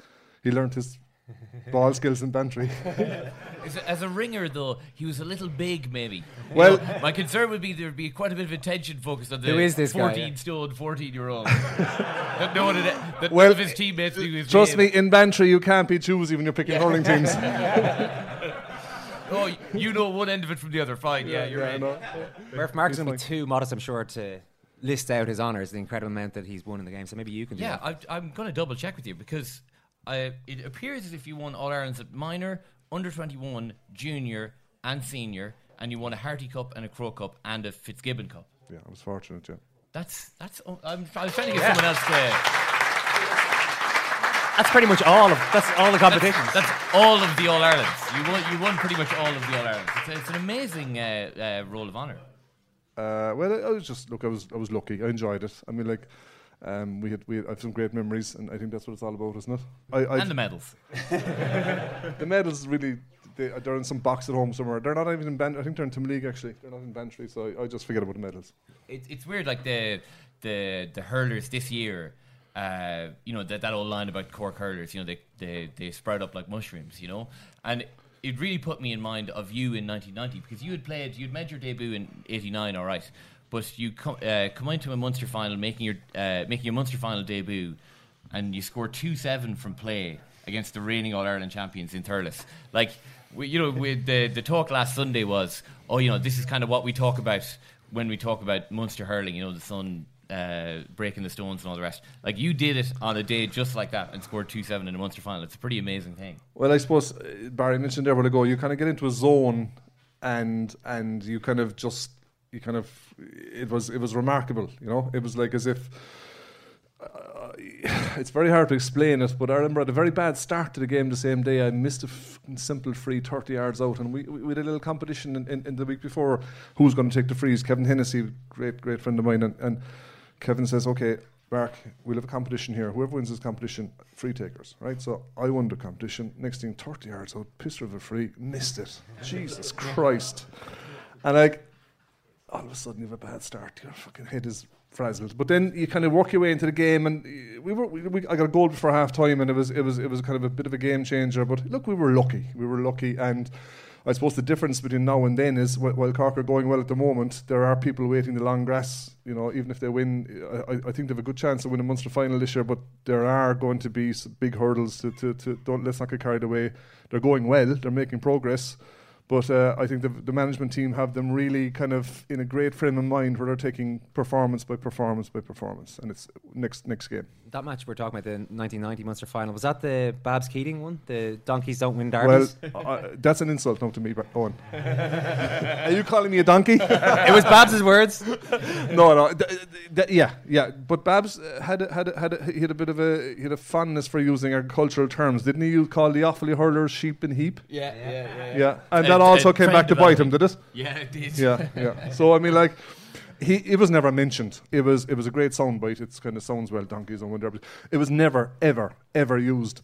he learned his [laughs] ball skills in Bantry. [laughs] As a, as a ringer, though, he was a little big, maybe. You Well- know, my concern would be there'd be quite a bit of attention focused on the Who is this guy, 14 yeah? stone, 14 year old. that no one had, that Well, none of his teammates knew his Trust name. me, in Bantry you can't be choosy when you're picking hurling teams. [laughs] Oh, you know one end of it from the other. Fine, yeah, you're right. Murph Mark's going to be too modest, I'm sure, to list out his honours, the incredible amount that he's won in the game. So maybe you can do Yeah, that. I, I'm going to double check with you because I, it appears as if you won All Ireland's at minor, under 21, junior, and senior, and you won a Harty Cup and a Croke Cup and a Fitzgibbon Cup. Yeah, I was fortunate, yeah. That's that's. oh, I'm, I was trying to get someone else to. That's pretty much all of that's all the competitions. That's, that's all of the All Irelands. You won. You won pretty much all of the All Irelands. It's, it's an amazing uh, uh, roll of honour. Uh, well, I, I was just look. I was I was lucky. I enjoyed it. I mean, like, um, we had we had, I have some great memories, and I think that's what it's all about, isn't it? I, I've- And the medals. [laughs] the medals really. They, they're in some box at home somewhere. They're not even in Bantry. I think they're in Timoleague actually. They're not in Bantry, so I, I just forget about the medals. It, it's weird, like the the the hurlers this year. Uh, you know that that old line about Cork hurlers. You know they they they sprout up like mushrooms. You know, and it really put me in mind of you in 1990 because you had played, you'd made your debut in '89, all right, but you come uh, come into a Munster final, making your uh, making your Munster final debut, and you score two seven from play against the reigning All Ireland champions in Thurles. Like, we, you know, we, the the talk last Sunday was, oh, you know, this is kind of what we talk about when we talk about Munster hurling. You know, the sun uh, breaking the stones and all the rest. Like, you did it on a day just like that and scored two seven in a Munster final. It's a pretty amazing thing. Well, I suppose uh, Barry mentioned there a while ago. You kind of get into a zone, and and you kind of just you kind of it was it was remarkable. You know, it was like as if. Uh, [sighs] it's very hard to explain it, but I remember at a very bad start to the game the same day, I missed a simple free 30 yards out, and we, we, we did a little competition in, in, in the week before who's going to take the frees. Kevin Hennessy, great, great friend of mine, and, and Kevin says, Okay, Mark, we'll have a competition here. Whoever wins this competition, free takers, right? So I won the competition. Next thing, 30 yards out, pisser of a free, missed it. Jesus Christ. And like, all of a sudden you have a bad start. Your fucking head is frazzled. But then you kind of work your way into the game, and we were. We, we, I got a goal before half time, and it was it was it was kind of a bit of a game changer. But look, we were lucky. We were lucky, and. I suppose the difference between now and then is while Cork are going well at the moment, there are people waiting the long grass. You know, even if they win, I, I think they have a good chance of winning the Munster final this year. But there are going to be big hurdles to, to, to don't let's not get carried away. They're going well, they're making progress, but uh, I think the, the management team have them really kind of in a great frame of mind where they're taking performance by performance by performance, and it's next next game. That match we're talking about, the 1990 Munster final, was that the Babs Keating one? The donkeys don't win derbies? Well, uh, that's an insult now to me, but Owen. [laughs] Are you calling me a donkey? [laughs] it was Babs's words. [laughs] no, no, th- th- th- yeah, yeah. But Babs uh, had a, had a, had a, he had a bit of a he had a fondness for using agricultural terms, didn't he? You call the Offaly hurlers sheep and heap. Yeah, yeah, yeah. Yeah, and Uh, that also uh, came back to bite him, did it? Yeah, it did. Yeah, yeah. So I mean, like, he it was never mentioned. It was it was a great soundbite. It's kind of sounds well, donkeys and whatever. It was never, ever, ever used.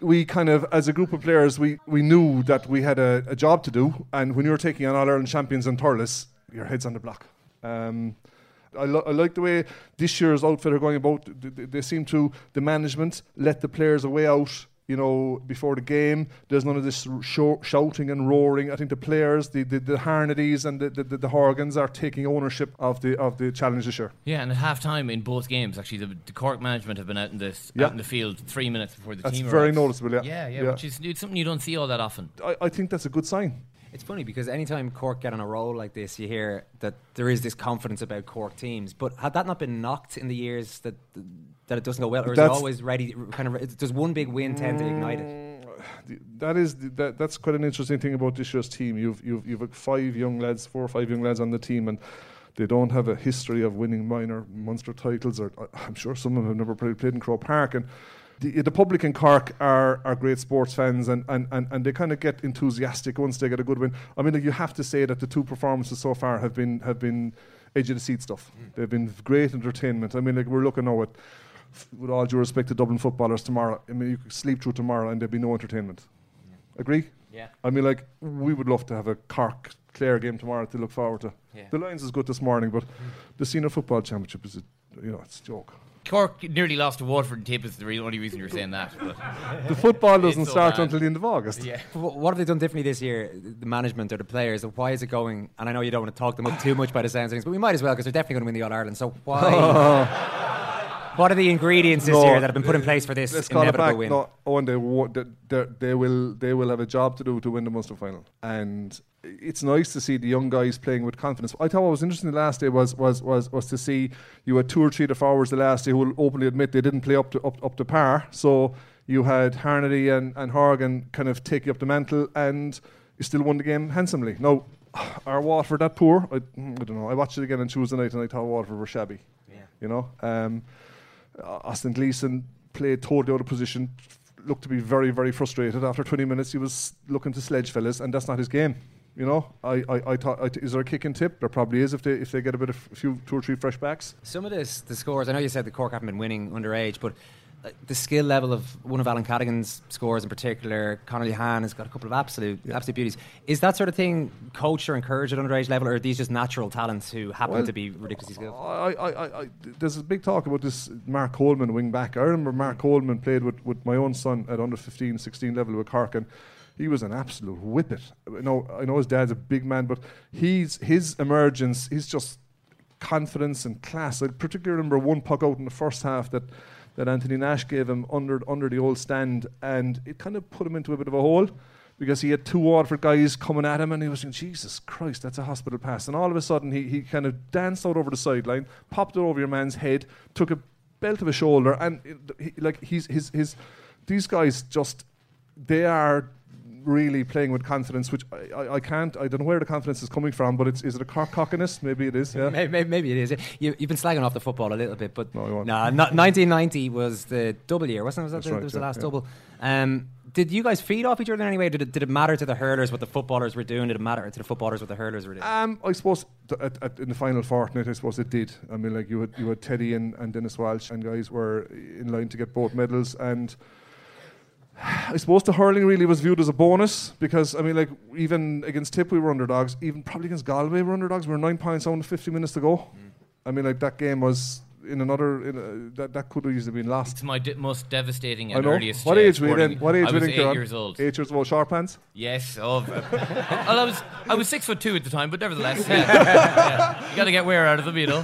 We kind of, as a group of players, we, we knew that we had a, a job to do, and when you're taking on All Ireland champions and Thurles, your head's on the block. Um, I, lo- I like the way this year's outfit are going about. They- they seem to the management let the players away out. You know, before the game, there's none of this show, shouting and roaring. I think the players, the the, the Harnedys and the, the, the, the Horgans are taking ownership of the of the challenge this year. Yeah, and at half time in both games, actually, the, the Cork management have been out in this Yeah. out in the field three minutes before the That's team. very arrives. noticeable, yeah. yeah, yeah, Yeah. which is it's something you don't see all that often. I, I think that's a good sign. It's funny because anytime Cork get on a roll like this, you hear that there is this confidence about Cork teams. But had that not been knocked in the years that that it doesn't go well, or is it always ready? Kind of, does one big win tend to ignite it? Mm, that is that, that's quite an interesting thing about this year's team. You've you've you've got five young lads, four or five young lads on the team, and they don't have a history of winning minor Munster titles. Or I- I'm sure some of them have never played, played in Croke Park, and the, the public in Cork are, are great sports fans, and, and, and, and they kind of get enthusiastic once they get a good win. I mean, like, you have to say that the two performances so far have been have been edge of the seat stuff. Hmm. They've been great entertainment. I mean, like we're looking now at, with all due respect to Dublin footballers tomorrow. I mean, you could sleep through tomorrow and there'd be no entertainment. Agree? Yeah. I mean, like we would love to have a Cork Clare game tomorrow to look forward to. Yeah. The Lions is good this morning, but mm. the senior football championship is, a, you know, it's a joke. Cork nearly lost to Waterford and Tip is the only reason you're saying that. But [laughs] The football doesn't so start bad. until the end of August. Yeah. What have they done differently this year, the management or the players? And why is it going? And I know you don't want to talk them up too much by the sounds of things, but we might as well because they're definitely going to win the All Ireland. So why? [laughs] [laughs] what are the ingredients this No, year that have been put in place for this Let's call it inevitable back. win? No, Owen, they, they, they, will they will have a job to do to win the Munster final, and it's nice to see the young guys playing with confidence. I thought what was interesting the last day was was was was to see you had two or three of the forwards the last day who will openly admit they didn't play up to up, up to par. So you had Harnedy and and Horgan kind of taking up the mantle, and you still won the game handsomely. Now. Are Waterford that poor? I, I don't know. I watched it again on Tuesday night and I thought Waterford were shabby. Yeah. You know, um, Austin Gleeson played totally out of position, looked to be very, very frustrated. After 20 minutes, he was looking to sledge fellas, and that's not his game. You know, I, I, I thought, I t- is there a kick and tip? There probably is if they if they get a bit of a few two or three fresh backs. Some of this, the scores. I know you said the Cork haven't been winning underage, but uh, Uh, the skill level of one of Alan Cadogan's scores in particular, Conor Lehane has got a couple of absolute absolute beauties. Is that sort of thing coached or encouraged at underage level, or are these just natural talents who happen Well, to be ridiculously skilled? I, I, I, I, there's a big talk about this Mark Coleman wing back. I remember Mark Coleman played with, with my own son at under 15, 16 level with Cork, and he was an absolute whippet. I know, I know his dad's a big man, but he's his emergence, he's just confidence and class. I particularly remember one puck out in the first half that, that Anthony Nash gave him under under the old stand, and it kind of put him into a bit of a hole because he had two Waterford guys coming at him, and he was saying, "Jesus Christ, that's a hospital pass!" And all of a sudden, he he kind of danced out over the sideline, popped it over your man's head, took a belt of a shoulder, and it, he, like he's his his these guys just they are really playing with confidence, which I, I, I can't. I don't know where the confidence is coming from, but it's is it a cock cockiness? Maybe it is. Yeah. Maybe, maybe, it is. You, you've been slagging off the football a little bit, but No, you won't. nah, not, 1990 was the double year, wasn't it? Was that the, right, was the last yeah. double? Um, Did you guys feed off each other in any way? Did it, did it matter to the hurlers what the footballers were doing? Did it matter to the footballers what the hurlers were doing? Um, I suppose th- at, at, in the final fortnight, I suppose it did. I mean, like you had you had Teddy and, and Denis Walsh, and guys were in line to get both medals, and I suppose the hurling really was viewed as a bonus because I mean, like even against Tip we were underdogs, even probably against Galway we were underdogs. We were nine points with 50 minutes to go. Mm. I mean, like that game was in another in a, that that could have easily been lost. It's my di- most devastating and earliest. What age were you then? What age I were you then? eight years old. Eight years old, sharp hands. Yes. Oh, [laughs] well, I was I was six foot two at the time, but nevertheless, [laughs] yeah, yeah. you got to get wear out of them, you know.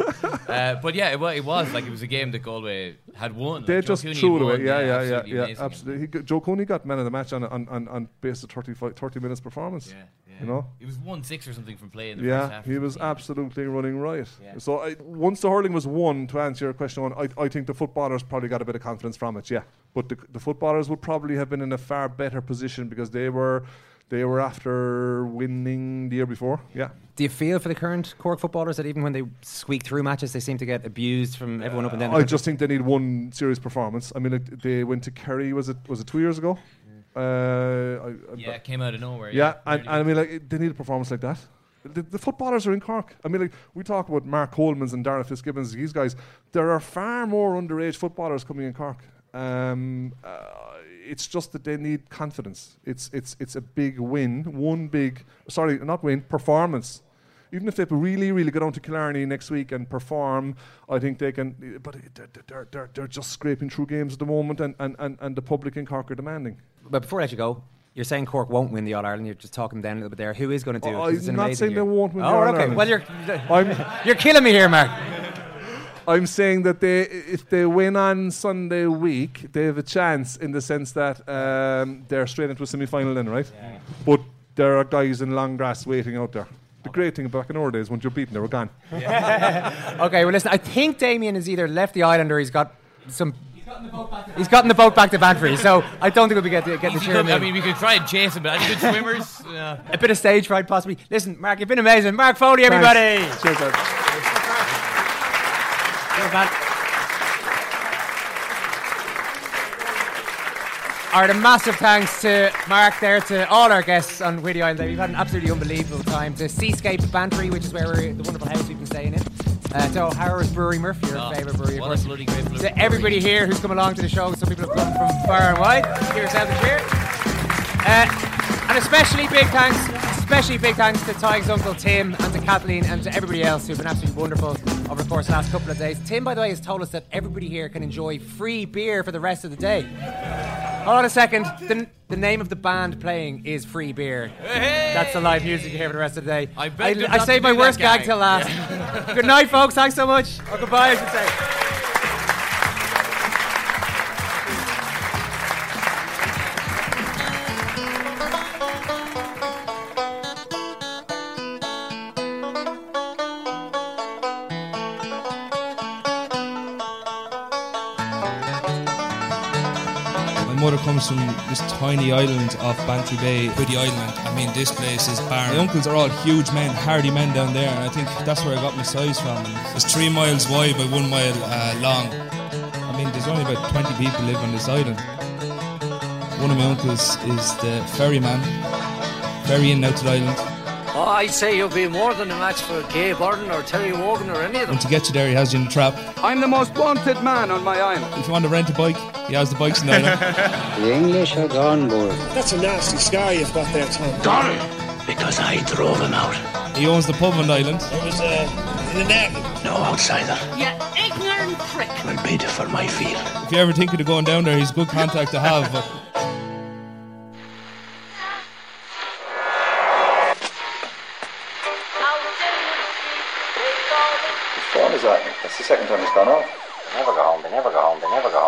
Uh, but yeah, it, it was like it was a game that Galway had won. They Like, just threw it away. Yeah, yeah, yeah, absolutely yeah, absolutely. He Joe Cooney got man of the match on on on, on base of 35, 30 minutes performance. Yeah, yeah. You know. It was one six or something from play in the Yeah, first half. he was absolutely running right. Yeah. So I, once the hurling was won, to answer your question, on, I, I think the footballers probably got a bit of confidence from it. Yeah, but the, the footballers would probably have been in a far better position because they were they were after winning the year before. Yeah. Do you feel for the current Cork footballers that even when they squeak through matches, they seem to get abused from everyone up and down? the I country? just think they need one serious performance. I mean, it, they went to Kerry. Was it was it two years ago? Uh, I, I- Yeah, it came out of nowhere, Yeah, yeah. and, and I mean, like they need a performance like that. The, the footballers are in Cork. I mean, like we talk about Mark Coleman's and Darragh Fitzgibbons. These guys, there are far more underage footballers coming in Cork. Um, uh, it's just that they need confidence. It's it's it's a big win, one big sorry, not win, performance. Even if they really, really go down to Killarney next week and perform, I think they can. But they're, they're, they're, they're just scraping through games at the moment, and, and, and, and the public in Cork are demanding. But before I let you go, you're saying Cork won't win the All Ireland. You're just talking them down a little bit there. Who is going to do it? 'Cause it's I'm not saying year. they won't win the Oh, okay. Well, you're [laughs] I'm- [laughs] you're killing me here, Mark. I'm saying that they, if they win on Sunday week, they have a chance in the sense that um, they're straight into a semi-final then, right? But there are guys in long grass waiting out there. The great thing back in our days, once you're beaten, they were gone. [laughs] okay, well, listen. I think Damien has either left the island or he's got some. He's gotten the boat back to Bantry, so I don't think we'll be getting get the Easy cheer. I mean, we could try and chase him, but any good swimmers? [laughs] Yeah. a bit of stage fright, possibly. Listen, Mark, you've been amazing. Mark Foley, everybody. Thanks. Cheers, lads. All right, a massive thanks to Mark there, to all our guests on Whiddy Island. We've had an absolutely unbelievable time. To Seascape Bantry, which is where we're the wonderful house we've been staying in. Uh, to O'Hara's Brewery, Murphy, your Oh, favourite brewery, of course. bloody great brewery. To everybody here who's come along to the show. Some people have come from far and wide. Give yourselves a cheer. Uh, and especially big thanks, especially big thanks to Tadhg's uncle Tim and to Kathleen and to everybody else who've been absolutely wonderful over the course of the last couple of days. Tim, by the way, has told us that everybody here can enjoy free beer for the rest of the day. Hold on a second. The, the name of the band playing is Free Beer. That's the live music you hear for the rest of the day. I him I saved my worst that, gag till last. [laughs] Good night, folks. Thanks so much. Or goodbye, I should say. From this tiny island off Bantry Bay, Whiddy Island. I mean, this place is barren. My uncles are all huge men, hardy men down there, and I think that's where I got my size from. And it's three miles wide by one mile uh, long. I mean, there's only about 20 people live on this island. One of my uncles is the ferryman, ferrying out to the island. Oh, I'd say you'll be more than a match for Gay Byrne or Terry Wogan or any of them. And to get you there, he has you in the trap. I'm the most wanted man on my island. If you want to rent a bike, he has the bikes in the island. [laughs] The English are gone, boy. That's a nasty scar you've got there, Tom. Donald, because I drove him out. he owns the pub on the island. It was uh, in the net. No outsider. You ignorant prick. will bid for my field. If you're ever think of going down there, he's a good contact to have. That's the second time it's gone off. They never go home. They never go home. They never go